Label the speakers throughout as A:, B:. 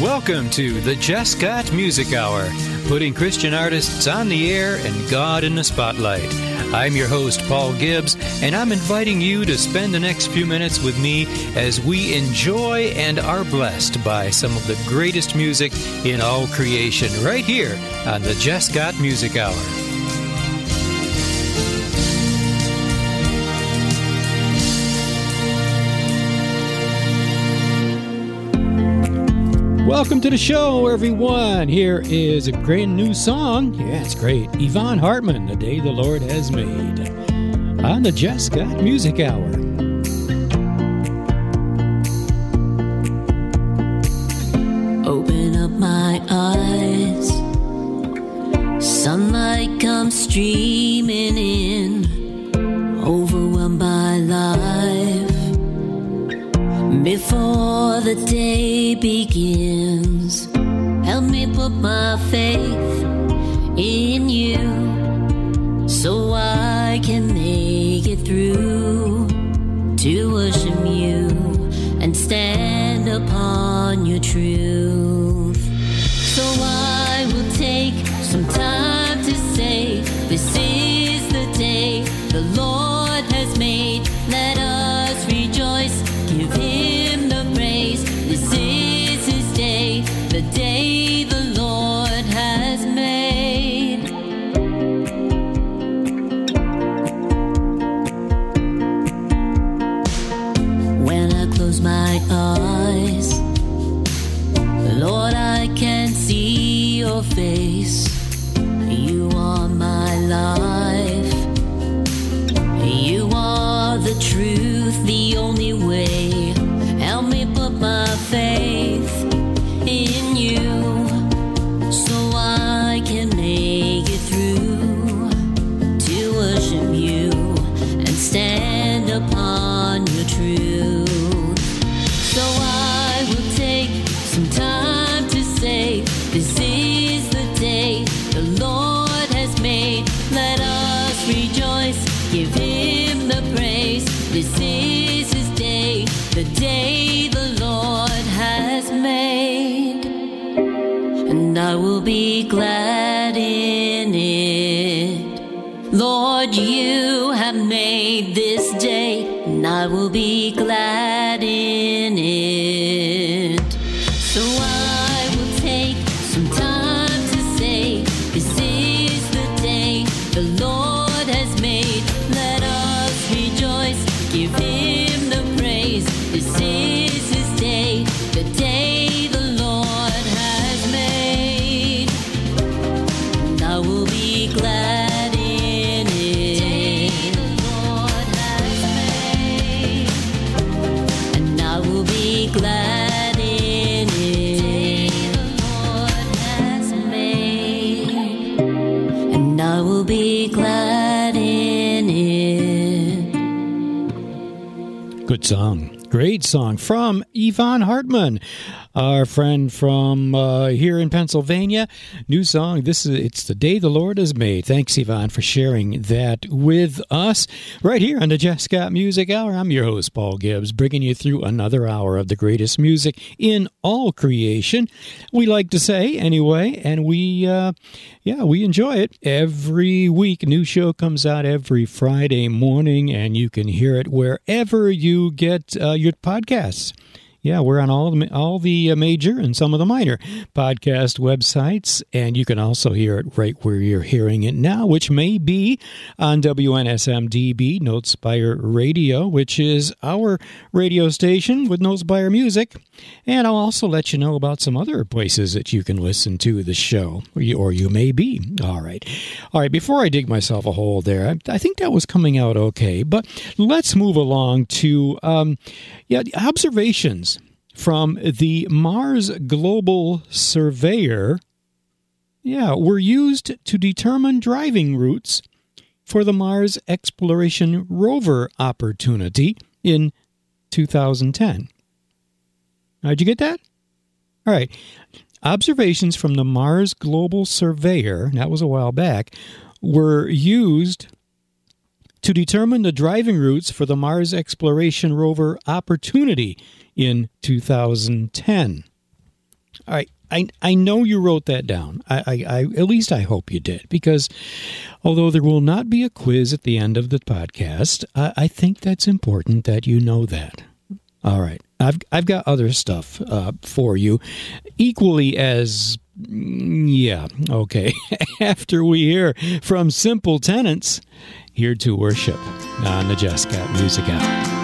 A: Welcome to the Jesscott Music Hour, putting Christian artists on the air and God in the spotlight. I'm your host, Paul Gibbs, and I'm inviting you to spend the next few minutes with me as we enjoy and are blessed by some of the greatest music in all creation right here on the Jesscott Music Hour. Welcome to the show, everyone. Here is a brand new song. Yeah, it's great. Yvonne Hartman, The Day the Lord Has Made, on the Jesscott Music Hour.
B: Open up my eyes. Sunlight comes streaming in, overwhelmed by life. Before the day begins, help me put my faith in you so I can make it through to worship you and stand upon your truth. So I will take some time to say, This is
A: Good song. Great song from Yvonne Hartman, our friend from uh, here in Pennsylvania. New song. This is it's the day the Lord has made. Thanks, Yvonne, for sharing that with us right here on the Jesscott Music Hour. I'm your host, Paul Gibbs, bringing you through another hour of the greatest music in all creation. We like to say anyway, and we uh, yeah we enjoy it every week. New show comes out every Friday morning, and you can hear it wherever you get uh, your podcasts. Yeah, we're on all the, all the uh, major and some of the minor podcast websites, and you can also hear it right where you're hearing it now, which may be on WNSMDB Notespire Radio, which is our radio station with Notespire Music. And I'll also let you know about some other places that you can listen to the show, or you, or you may be. All right. All right, before I dig myself a hole there, I, I think that was coming out okay, but let's move along to um, yeah, observations from the Mars Global Surveyor, yeah, were used to determine driving routes for the Mars Exploration Rover opportunity in 2010. Did you get that? All right. Observations from the Mars Global Surveyor, that was a while back, were used to determine the driving routes for the Mars Exploration Rover Opportunity in 2010. All right. I, I know you wrote that down. I, I, I, at least I hope you did, because although there will not be a quiz at the end of the podcast, I, I think that's important that you know that. All right, I've I've got other stuff uh, for you, equally as yeah okay. After we hear from Simple Tenants, here to worship on the Jesscott Music
C: Hour.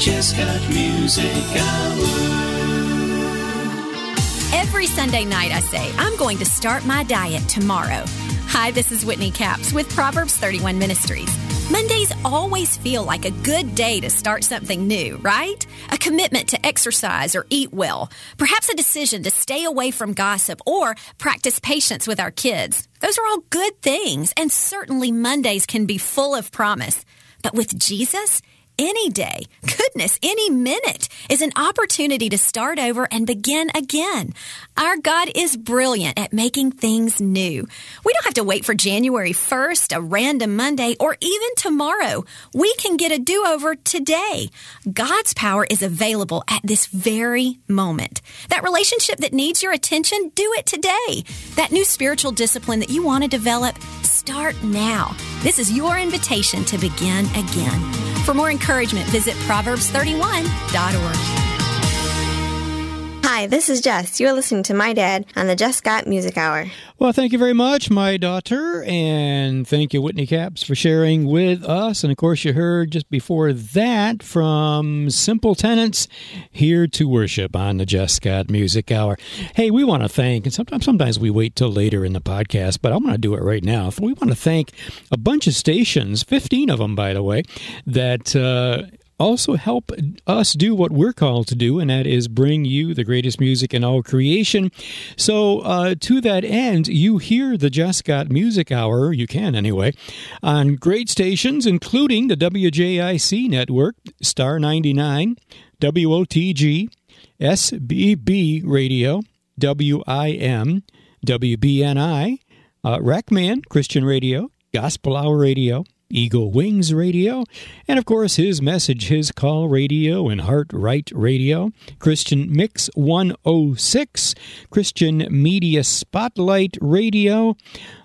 C: Jesscott Music Hour.
D: Every Sunday night, I say, I'm going to start my diet tomorrow. Hi, this is Whitney Capps with Proverbs 31 Ministries. Mondays always feel like a good day to start something new, right? A commitment to exercise or eat well, perhaps a decision to stay away from gossip or practice patience with our kids. Those are all good things, and certainly Mondays can be full of promise. But with Jesus, any day, goodness, any minute is an opportunity to start over and begin again. Our God is brilliant at making things new. We don't have to wait for January 1st, a random Monday, or even tomorrow. We can get a do over today. God's power is available at this very moment. That relationship that needs your attention, do it today. That new spiritual discipline that you want to develop, start now. This is your invitation to begin again. For more encouragement, visit Proverbs31.org.
E: Hi, this is Jess. You're listening to my dad on the Jesscott Music Hour.
A: Well, thank you very much, my daughter, and thank you, Whitney Capps, for sharing with us. And of course, you heard just before that from Simple Tenants here to worship on the Jesscott Music Hour. Hey, we want to thank, and sometimes sometimes we wait till later in the podcast, but I'm going to do it right now. We want to thank a bunch of stations, 15 of them, by the way, that. Uh, also help us do what we're called to do, and that is bring you the greatest music in all creation. So, uh, to that end, you hear the Jesscott Music Hour, you can anyway, on great stations, including the WJIC network, Star 99, WOTG, SBB Radio, WIM, WBNI, uh, Rackman Christian Radio, Gospel Hour Radio, Eagle Wings Radio, and of course his message, his call radio, and Heart Right Radio, Christian Mix 106, Christian Media Spotlight Radio,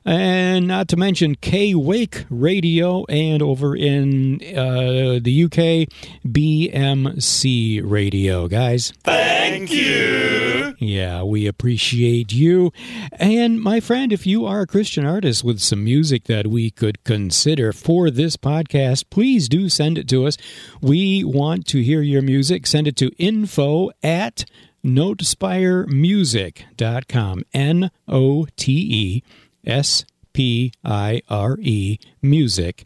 A: and not to mention K Wake Radio, and over in uh, the UK, BMC Radio. Guys,
C: Thank you.
A: yeah, we appreciate you. And my friend, if you are a Christian artist with some music that we could consider for this podcast, please do send it to us. We want to hear your music. Send it to info at notespiremusic.com. N O T E S P I R E music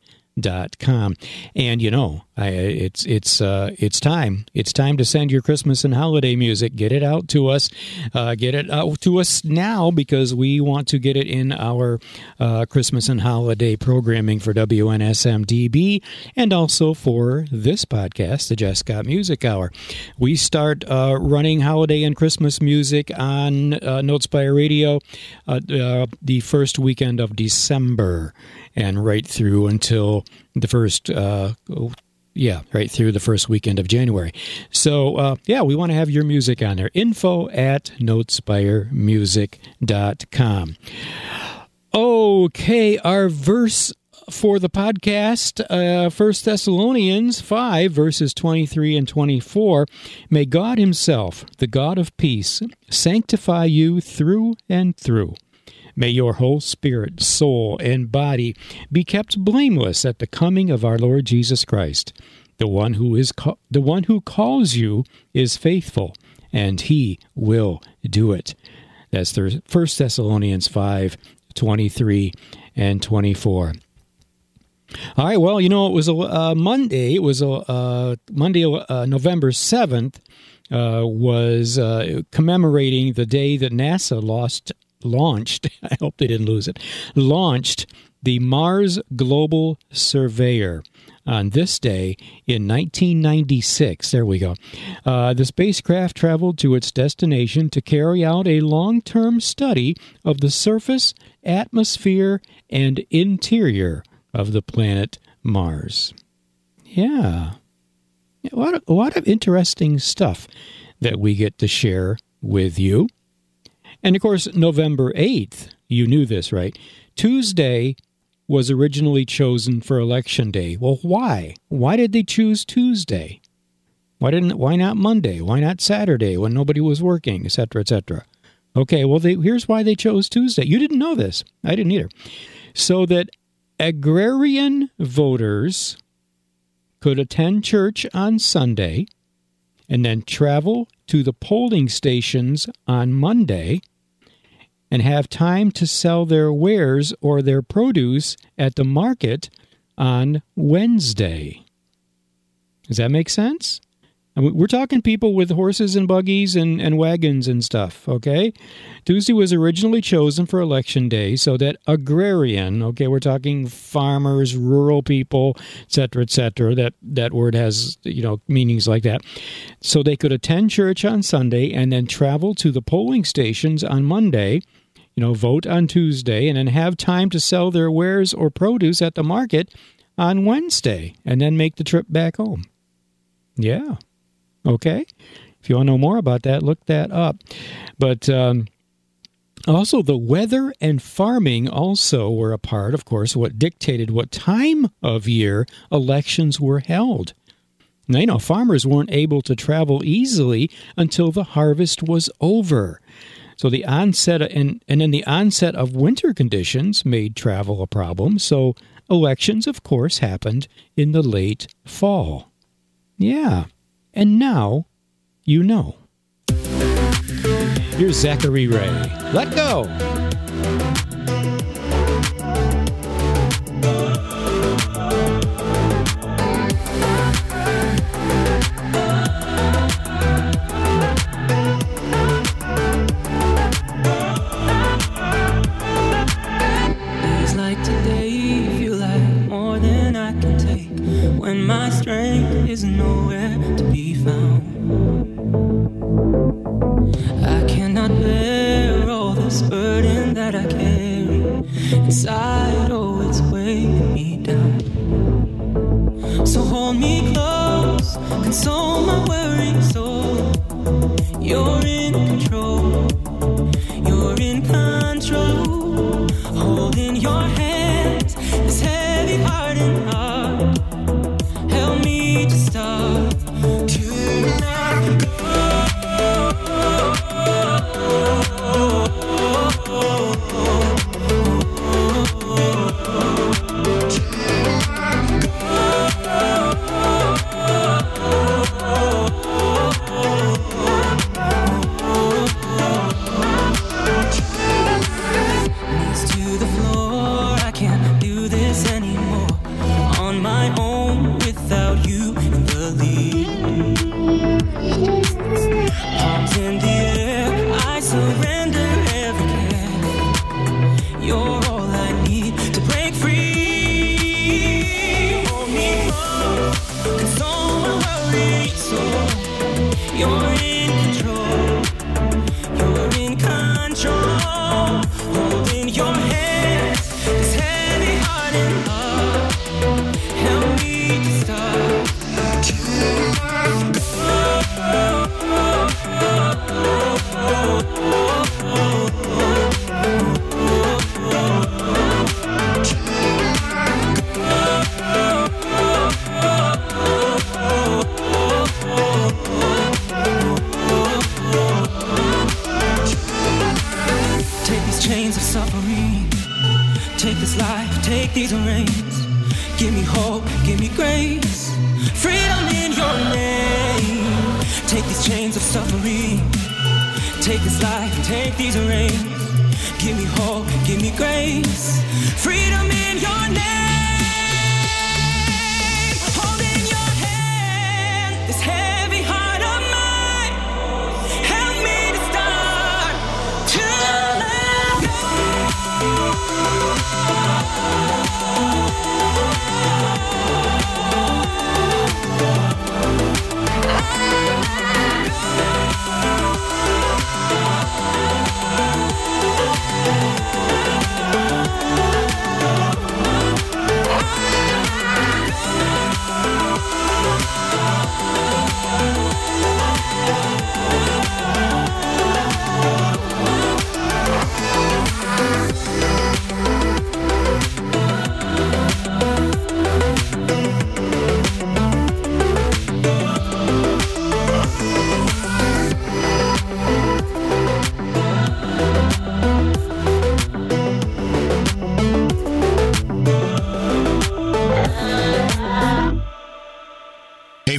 A: com. And you know I, it's it's uh, it's time. It's time to send your christmas and holiday music. Get it out to us uh, get it out to us now because we want to get it in our uh, christmas and holiday programming for wnsmdb and also for this podcast the Jesscott music hour. We start uh, running holiday and christmas music on uh, notespire radio uh, uh, the first weekend of december and right through until the first uh, yeah right through the first weekend of january. So uh, yeah we want to have your music on there. Info at notespiremusic.com okay our verse for the podcast uh, thessalonians 5 verses 23 and 24 may god himself the god of peace sanctify you through and through May your whole spirit, soul, and body be kept blameless at the coming of our Lord Jesus Christ. The one who is the one who calls you is faithful, and he will do it. That's the 1 Thessalonians 5 23 and 24. All right, well, you know, it was a uh, Monday. It was a uh, Monday, uh, November 7th, uh, was uh, commemorating the day that NASA lost launched, I hope they didn't lose it, launched the Mars Global Surveyor on this day in 1996. There we go. Uh, the spacecraft traveled to its destination to carry out a long term study of the surface, atmosphere, and interior of the planet Mars. Yeah. Lot a lot of interesting stuff that we get to share with you. And of course, November 8th, you knew this, right? Tuesday was originally chosen for election day. Well, why? Why did they choose Tuesday? Why didn't why not Monday? Why not Saturday when nobody was working, etc., etc.? Okay, well, they, here's why they chose Tuesday. You didn't know this. I didn't either. So that agrarian voters could attend church on Sunday and then travel to the polling stations on Monday and have time to sell their wares or their produce at the market on Wednesday. Does that make sense? I mean, we're talking people with horses and buggies and, and wagons and stuff, okay? Tuesday was originally chosen for election day so that agrarian, okay, we're talking farmers, rural people, et cetera, et cetera, That that word has you know meanings like that. So they could attend church on Sunday and then travel to the polling stations on Monday you know, vote on Tuesday and then have time to sell their wares or produce at the market on Wednesday and then make the trip back home. Yeah. Okay. If you want to know more about that, look that up. But um, also, the weather and farming also were a part, of course, what dictated what time of year elections were held. Now, you know, farmers weren't able to travel easily until the harvest was over. So the onset and and then the onset of winter conditions made travel a problem. So elections, of course, happened in the late fall. Yeah, and now you know. Here's Zachary Ray. Let go.
F: I cannot bear all this burden that I carry inside. Oh, it's weighing me down. So hold me close, console my worry soul. Oh. You're in these. Give me hope, give me grace, freedom in your name. Take these chains of suffering, take this life, take these rains. Give me hope, give me grace, freedom in your name.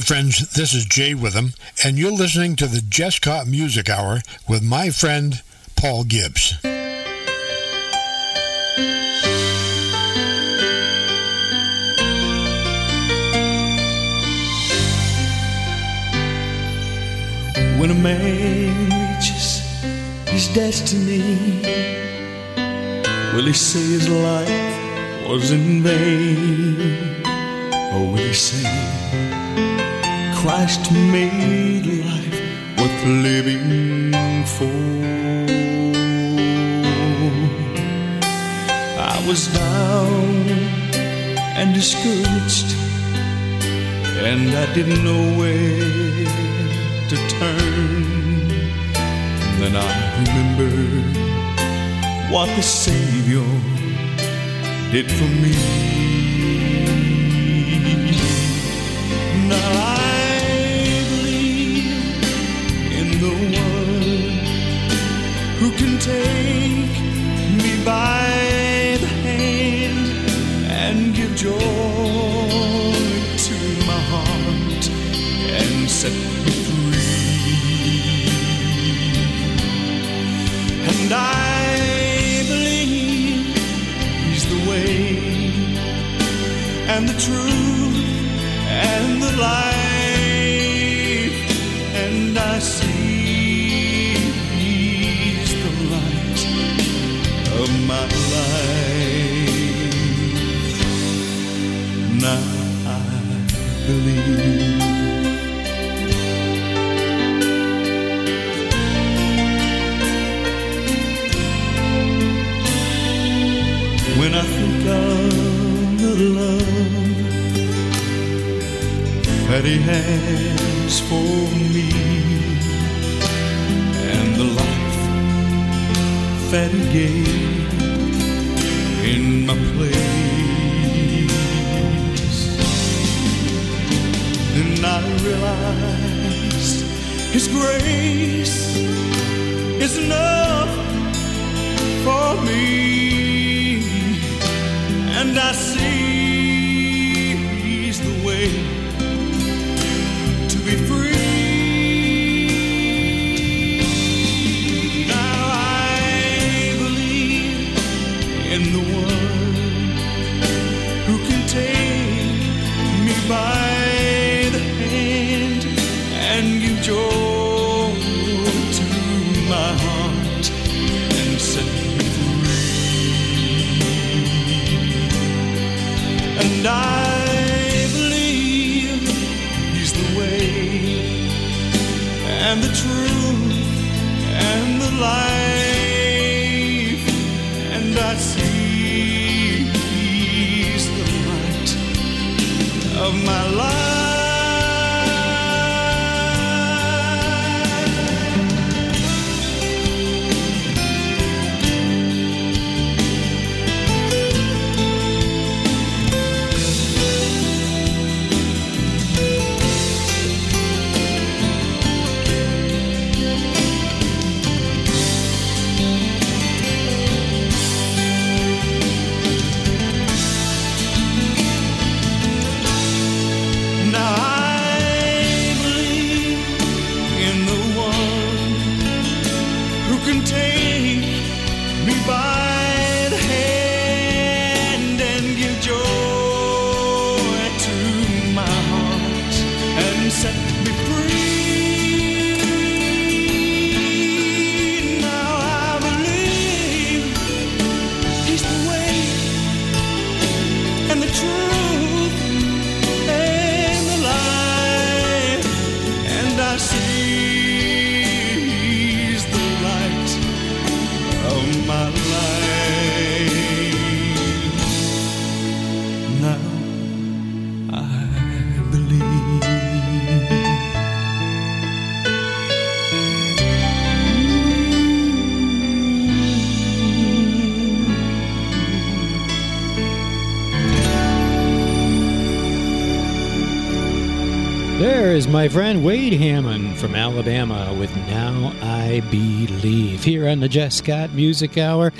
G: Friends, this is Jay Witham, and you're listening to the Jesscott Music Hour with my friend Paul Gibbs.
H: When a man reaches his destiny, will he say his life was in vain? Or will he say Christ made life worth living for? I was down and discouraged, and I didn't know where to turn. And Then I remembered what the Savior did for me. Now I the one who can take me by the hand and give joy to my heart and set me free. And I believe He's the way and the truth and the life. That He has for me. And the life that He gave in my place, then I realize His grace is enough for me. And I see my
A: friend Wade Hammond from Alabama with Now I Believe here on the Jesscott Music Hour.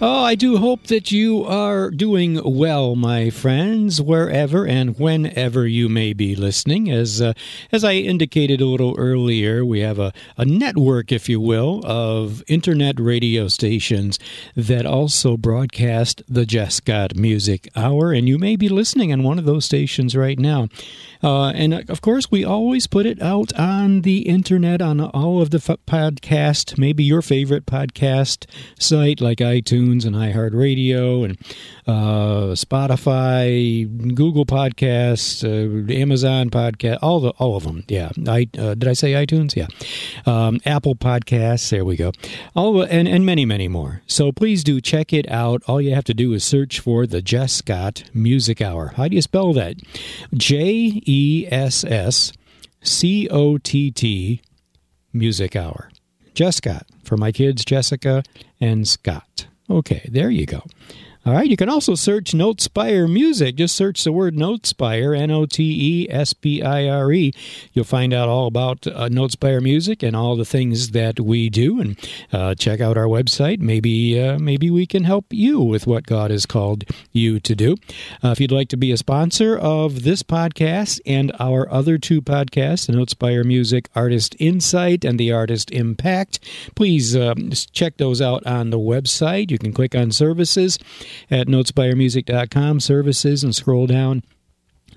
A: Oh, I do hope that you are doing well, my friends, wherever and whenever you may be listening. As uh, as I indicated a little earlier, we have a, a network, if you will, of internet radio stations that also broadcast the Jesscott Music Hour, and you may be listening on one of those stations right now. Uh, and of course, we always put it out on the internet on all of the f- podcast, maybe your favorite podcast site like iTunes and iHeartRadio and uh, Spotify, Google Podcasts, uh, Amazon Podcast, all the all of them. Yeah, I uh, did I say iTunes? Yeah, um, Apple Podcasts. There we go. All and and many many more. So please do check it out. All you have to do is search for the Jesscott Music Hour. How do you spell that? J E S S C O T T Music Hour. Jess Scott for my kids, Jessica and Scott. Okay, there you go. All right, you can also search Notespire Music. Just search the word Notespire, N O T E S P I R E. You'll find out all about uh, Notespire Music and all the things that we do. And uh, check out our website. Maybe uh, maybe we can help you with what God has called you to do. Uh, if you'd like to be a sponsor of this podcast and our other two podcasts, Notespire Music Artist Insight and the Artist Impact, please um, check those out on the website. You can click on services at notespiremusic.com services and scroll down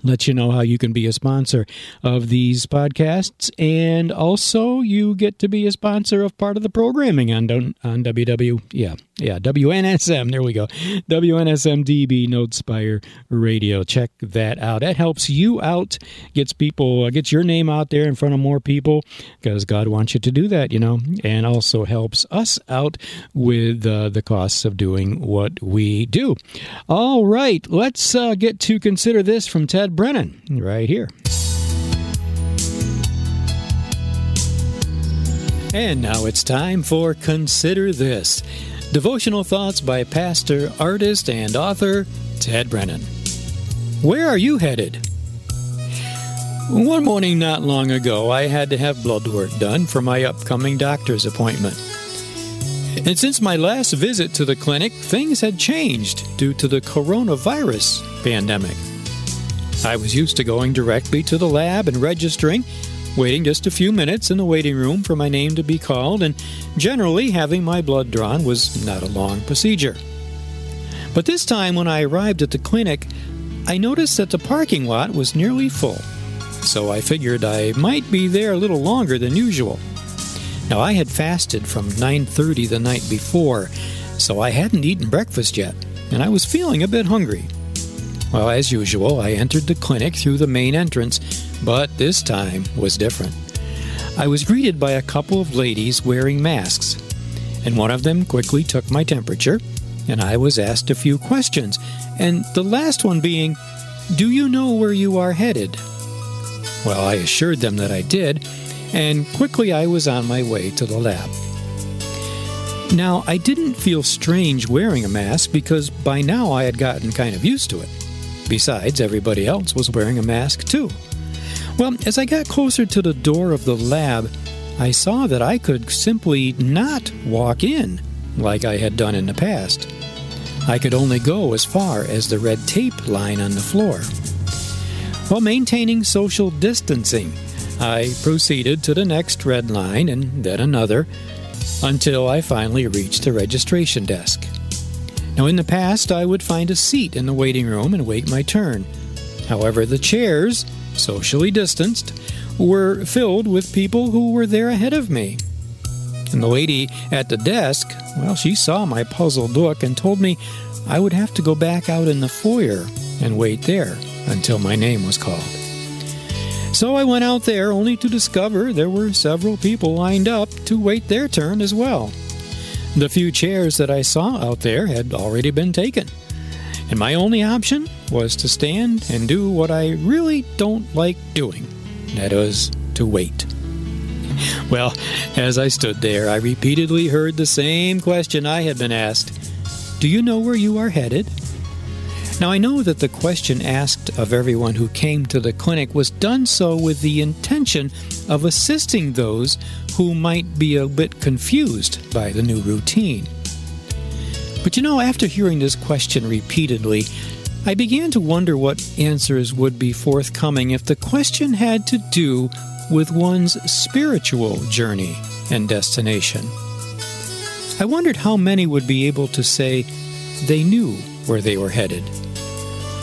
A: let you know how you can be a sponsor of these podcasts. And also, you get to be a sponsor of part of the programming on, on WW. Yeah, yeah, WNSM. There we go. WNSM DB Notespire Radio. Check that out. That helps you out, gets people, uh, gets your name out there in front of more people because God wants you to do that, you know, and also helps us out with uh, the costs of doing what we do. All right, let's uh, get to consider this from Ted Brennan right here. And now it's time for Consider This devotional thoughts by pastor, artist, and author Ted Brennan. Where are you headed? One morning not long ago, I had to have blood work done for my upcoming doctor's appointment. And since my last visit to the clinic, things had changed due to the coronavirus pandemic. I was used to going directly to the lab and registering, waiting just a few minutes in the waiting room for my name to be called, and generally having my blood drawn was not a long procedure. But this time, when I arrived at the clinic, I noticed that the parking lot was nearly full, so I figured I might be there a little longer than usual. Now I had fasted from 9:30 the night before, so I hadn't eaten breakfast yet, and I was feeling a bit hungry. Well, as usual, I entered the clinic through the main entrance, but this time was different. I was greeted by a couple of ladies wearing masks, and one of them quickly took my temperature, and I was asked a few questions, and the last one being, Do you know where you are headed? Well, I assured them that I did, and quickly I was on my way to the lab. Now, I didn't feel strange wearing a mask because by now I had gotten kind of used to it. Besides, everybody else was wearing a mask too. Well, as I got closer to the door of the lab, I saw that I could simply not walk in like I had done in the past. I could only go as far as the red tape line on the floor. While maintaining social distancing, I proceeded to the next red line and then another until I finally reached the registration desk. Now, in the past, I would find a seat in the waiting room and wait my turn. However, the chairs, socially distanced, were filled with people who were there ahead of me. And the lady at the desk, well, she saw my puzzled look and told me I would have to go back out in the foyer and wait there until my name was called. So I went out there only to discover there were several people lined up to wait their turn as well. The few chairs that I saw out there had already been taken, and my only option was to stand and do what I really don't like doing that was, to wait. Well, as I stood there, I repeatedly heard the same question I had been asked Do you know where you are headed? Now, I know that the question asked of everyone who came to the clinic was done so with the intention of assisting those who might be a bit confused by the new routine. But you know, after hearing this question repeatedly, I began to wonder what answers would be forthcoming if the question had to do with one's spiritual journey and destination. I wondered how many would be able to say they knew where they were headed.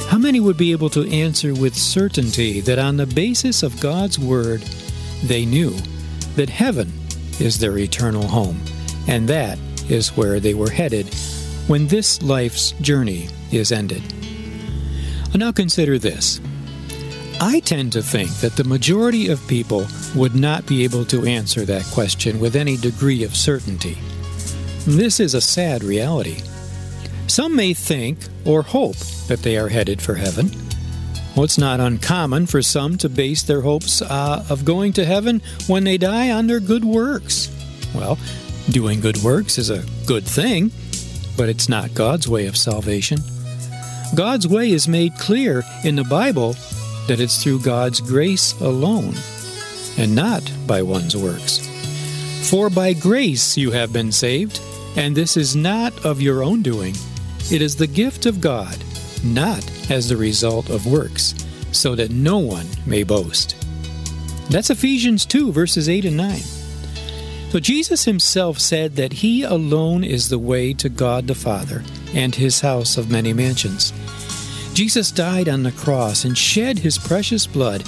A: How many would be able to answer with certainty that on the basis of God's Word, they knew that heaven is their eternal home, and that is where they were headed when this life's journey is ended? Now consider this. I tend to think that the majority of people would not be able to answer that question with any degree of certainty. This is a sad reality. Some may think or hope that they are headed for heaven. Well, it's not uncommon for some to base their hopes uh, of going to heaven when they die on their good works. Well, doing good works is a good thing, but it's not God's way of salvation. God's way is made clear in the Bible that it's through God's grace alone, and not by one's works. For by grace you have been saved, and this is not of your own doing. It is the gift of God, not as the result of works, so that no one may boast. That's Ephesians 2, verses 8 and 9. So Jesus himself said that he alone is the way to God the Father and his house of many mansions. Jesus died on the cross and shed his precious blood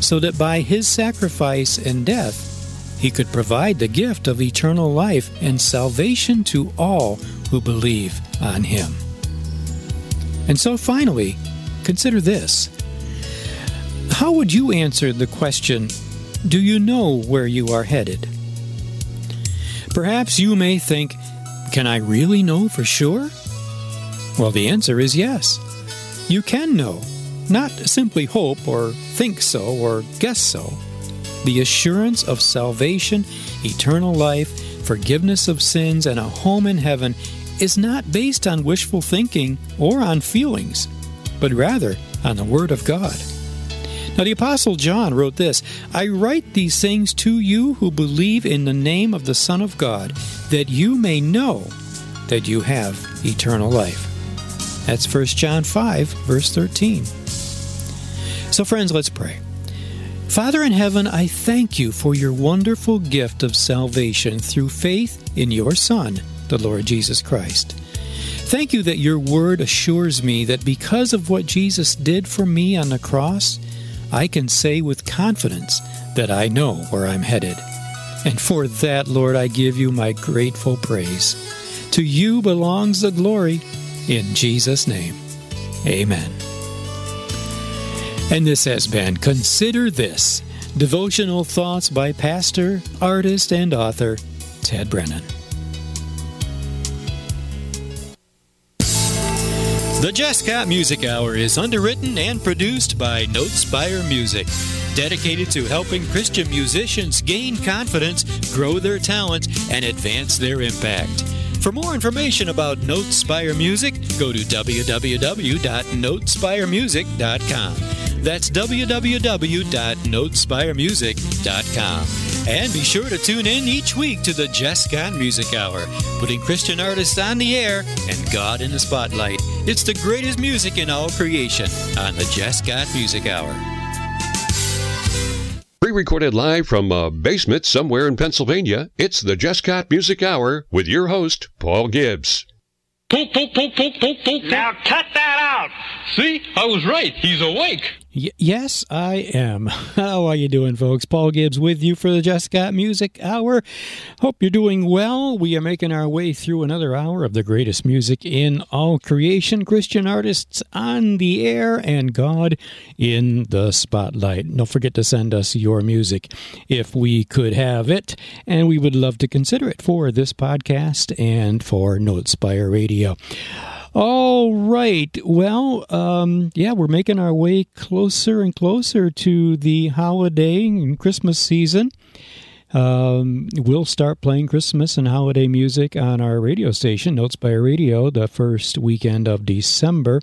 A: so that by his sacrifice and death he could provide the gift of eternal life and salvation to all who believe on him. And so finally, consider this. How would you answer the question, Do you know where you are headed? Perhaps you may think, Can I really know for sure? Well, the answer is yes. You can know, not simply hope or think so or guess so. The assurance of salvation, eternal life, forgiveness of sins, and a home in heaven is not based on wishful thinking or on feelings, but rather on the Word of God. Now, the Apostle John wrote this I write these things to you who believe in the name of the Son of God, that you may know that you have eternal life. That's 1 John 5, verse 13. So, friends, let's pray. Father in heaven, I thank you for your wonderful gift of salvation through faith in your Son, the Lord Jesus Christ. Thank you that your word assures me that because of what Jesus did for me on the cross, I can say with confidence that I know where I'm headed. And for that, Lord, I give you my grateful praise. To you belongs the glory. In Jesus' name, amen. And this has been Consider This Devotional Thoughts by Pastor, Artist, and Author Ted Brennan. The Jesscott Music Hour is underwritten and produced by Notespire Music, dedicated to helping Christian musicians gain confidence, grow their talent, and advance their impact. For more information about Notespire Music, go to www.notespiremusic.com. That's www.notespiremusic.com. And be sure to tune in each week to the Jesscott Music Hour, putting Christian artists on the air and God in the spotlight. It's the greatest music in all creation on the Jesscott Music Hour.
I: Pre recorded live from a basement somewhere in Pennsylvania, it's the Jesscott Music Hour with your host, Paul Gibbs.
H: Poop, poop, poop, poop, poop, poop. Now cut that out. See, I was right. He's awake.
A: Yes, I am. How are you doing, folks? Paul Gibbs with you for the Jesscott Music Hour. Hope you're doing well. We are making our way through another hour of the greatest music in all creation. Christian artists on the air and God in the spotlight. Don't forget to send us your music if we could have it, and we would love to consider it for this podcast and for Notespire Radio. All right. Well, um, yeah, we're making our way closer and closer to the holiday and Christmas season. Um, we'll start playing Christmas and holiday music on our radio station, Notespire Radio, the first weekend of December.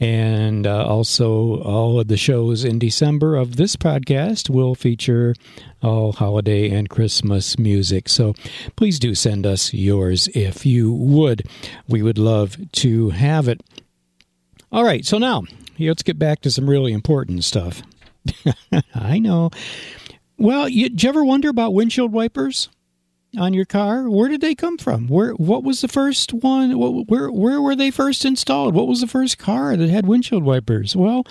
A: And uh, also, all of the shows in December of this podcast will feature all holiday and Christmas music. So please do send us yours if you would. We would love to have it. All right, so now let's get back to some really important stuff. I know. Well, you, did you ever wonder about windshield wipers on your car? Where did they come from? Where? What was the first one? Where? Where were they first installed? What was the first car that had windshield wipers? Well,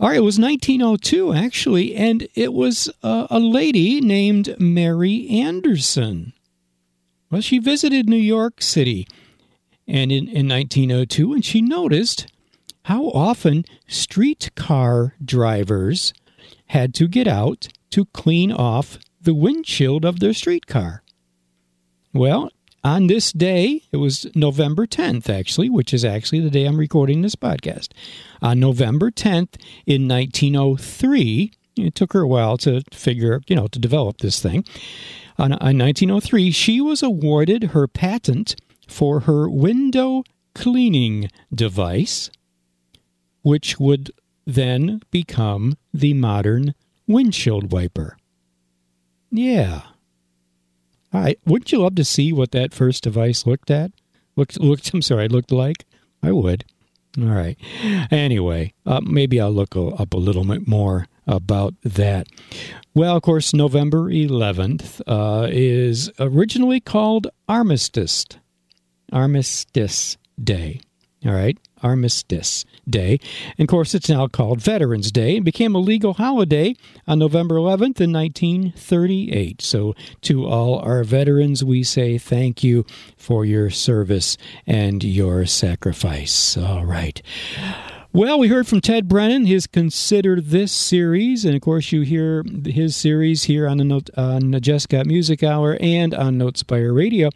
A: all right, it was 1902 actually, and it was uh, a lady named Mary Anderson. Well, she visited New York City, and in, in 1902, and she noticed how often streetcar drivers had to get out to clean off the windshield of their streetcar. Well, on this day, it was November 10th, actually, which is actually the day I'm recording this podcast. On November 10th in 1903, it took her a while to figure, you know, to develop this thing. On, on 1903, she was awarded her patent for her window cleaning device, which would then become the modern windshield wiper. Yeah. Right. Wouldn't you love to see what that first device looked at? Looked, looked I'm sorry, looked like? I would. All right. Anyway, uh, maybe I'll look up a little bit more about that. Well, of course, November 11th uh, is originally called Armistice. Armistice Day. All right. Armistice Day. And of course, it's now called Veterans Day and became a legal holiday on November 11th in 1938. So, to all our veterans, we say thank you for your service and your sacrifice. All right. Well, we heard from Ted Brennan, his Consider This series. And of course, you hear his series here on the, Note, on Just Music Hour and on Notespire Radio.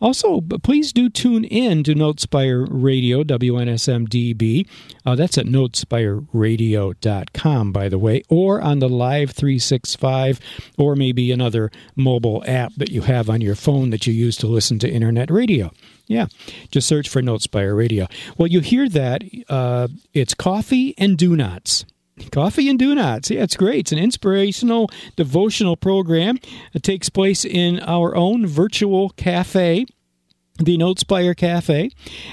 A: Also, please do tune in to Notespire Radio, WNSMDB. Uh, that's at notespireradio.com, by the way, or on the Live 365, or maybe another mobile app that you have on your phone that you use to listen to internet radio. Yeah, just search for Notespire Radio. Well, you hear that. Uh, it's Coffee and Do Nots. Coffee and Do Nots. Yeah, it's great. It's an inspirational, devotional program. It takes place in our own virtual cafe the Notespire Cafe,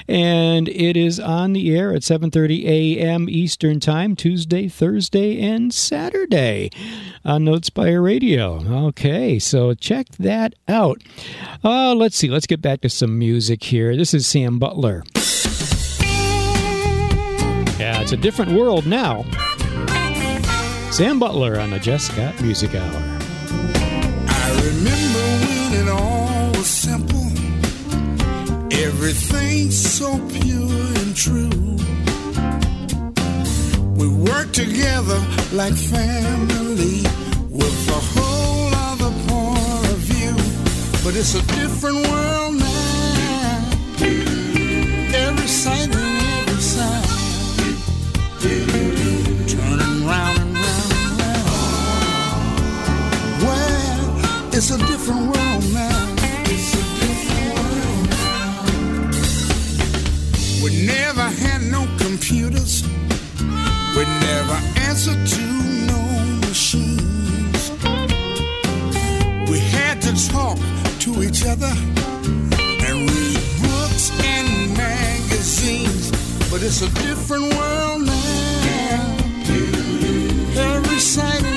A: and it is on the air at 7:30 a.m. Eastern Time, Tuesday, Thursday, and Saturday on Notespire Radio. Okay, so check that out. Uh, let's see. Let's get back to some music here. This is Sam Butler. Yeah, it's a different world now. Sam Butler on the Jesscott Music Hour.
J: Everything so pure and true. We work together like family with a whole other point of view. But it's a different world now. Every sight and every sound. Turning round and round and round. Well, it's a different world computers. We never answered to no machines. We had to talk to each other and read books and magazines. But it's a different world now. Every sight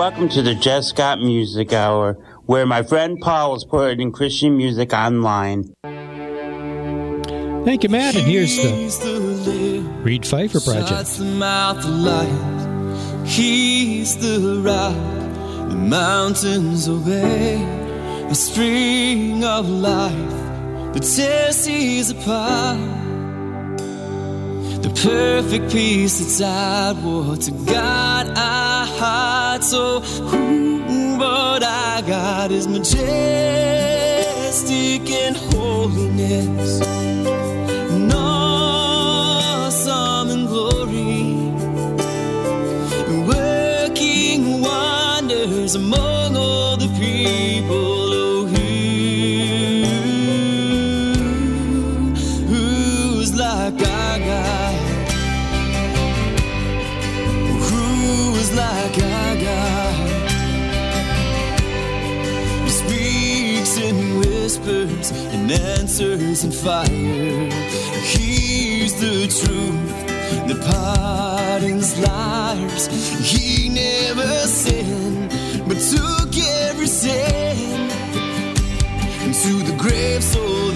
K: Welcome to the Jesscott Music Hour, where my friend Paul is putting Christian music online.
A: Thank you, Matt. And here's the Reid Pfeiffer Project.
H: He's the rock, the mountains obey, A spring of life that tears seas apart. The perfect peace that's outward to God our heart so who? what I got is majestic in holiness and awesome in glory working wonders among all the people and answers and fire. He's the truth that pardons liars. He never sinned, but took every sin into the grave. So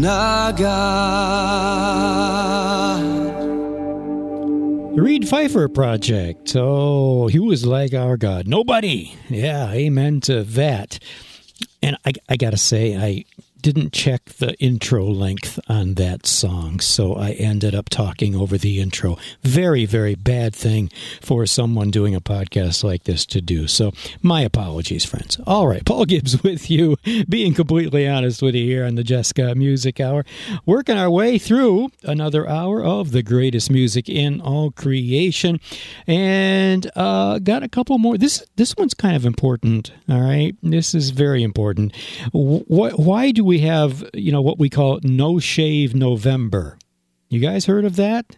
H: The
A: Reid Pfeiffer Project. Oh, he was like our God. Nobody. Yeah, amen to that. And I, I got to say, I didn't check the intro length on that song, so I ended up talking over the intro. Very, very bad thing for someone doing a podcast like this to do. So, my apologies, friends. All right, Paul Gibbs with you, being completely honest with you here on the Jesscott Music Hour, working our way through another hour of the greatest music in all creation, and uh, got a couple more. This this one's kind of important. All right, this is very important. Wh- why do we have you know what we call no shave November? You guys heard of that?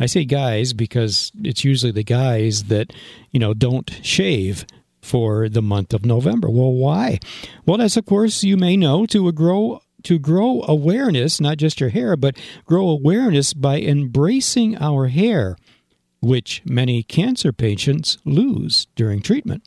A: I say guys because it's usually the guys that, you know, don't shave for the month of November. Well, why? Well, as of course you may know, to grow to grow awareness, not just your hair, but grow awareness by embracing our hair, which many cancer patients lose during treatment.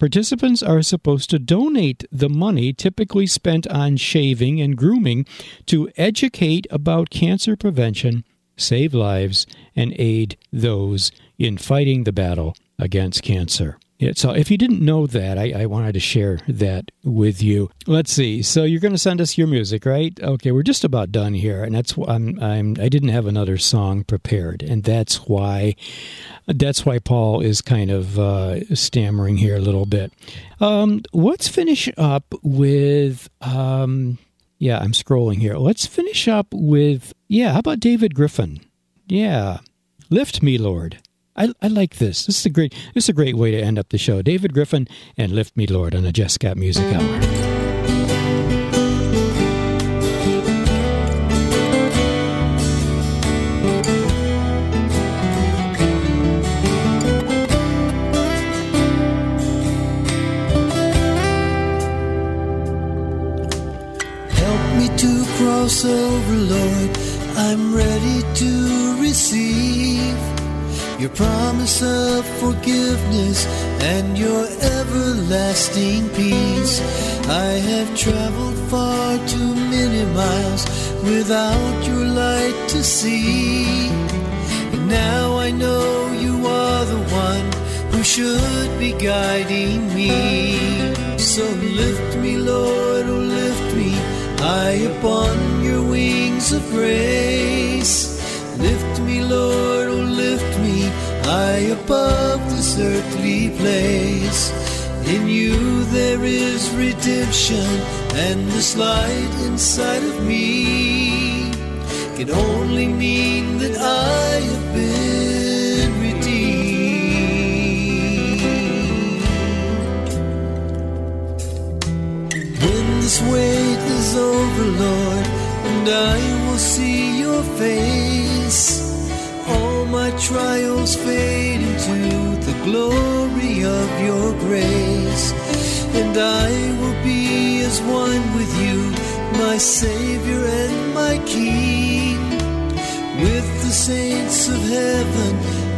A: Participants are supposed to donate the money typically spent on shaving and grooming to educate about cancer prevention, save lives, and aid those in fighting the battle against cancer. Yeah, so if you didn't know that, I, I wanted to share that with you. Let's see. So you're going to send us your music, right? Okay, we're just about done here, and that's I'm, I'm I didn't have another song prepared, and that's why that's why Paul is kind of uh, stammering here a little bit. Um, let's finish up with. Um, yeah, I'm scrolling here. Let's finish up with. Yeah, how about David Griffin? Yeah, lift me, Lord. I, I like this. This is a great. This is a great way to end up the show. David Griffin and "Lift Me, Lord" on the Jesscott Music Hour.
L: Of forgiveness and your everlasting peace. I have traveled far too many miles without your light to see. And now I know you are the one who should be guiding me. So lift me, Lord, oh lift me high upon your wings of grace. Lift me, Lord, oh lift me high above this earthly place. In you there is redemption, and this light inside of me can only mean that I have been redeemed. When this weight is over, Lord, and I will see your face, my trials fade into the glory of your grace, and I will be as one with you, my Savior and my King, with the saints of heaven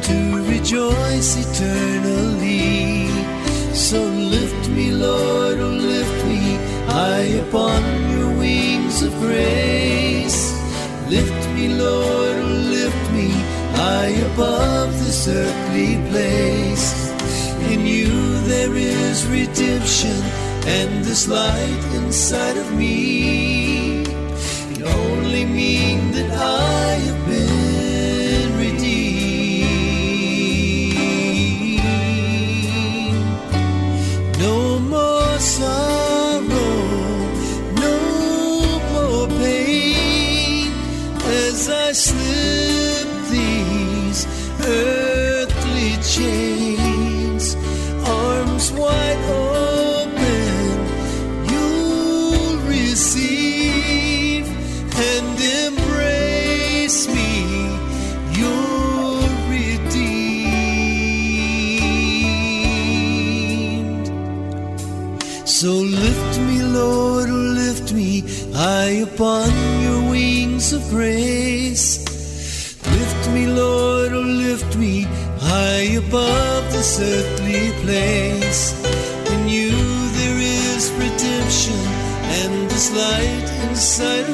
L: to rejoice eternally. So lift me, Lord, oh lift me high upon your wings of grace. Lift me, Lord, oh high above this earthly place. In you there is redemption, and this light inside of me can only mean that I grace. Lift me, Lord, oh lift me high above this earthly place. In you there is redemption, and this light inside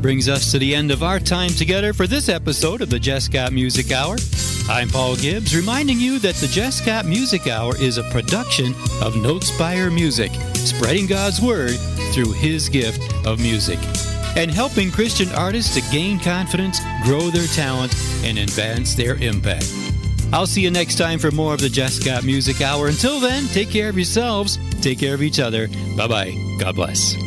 A: brings us to the end of our time together for this episode of the Jesscott Music Hour. I'm Paul Gibbs, reminding you that the Jesscott Music Hour is a production of Notespire Music, spreading God's Word through His gift of music, and helping Christian artists to gain confidence, grow their talent, and advance their impact. I'll see you next time for more of the Jesscott Music Hour. Until then, take care of yourselves, take care of each other. Bye bye. God bless.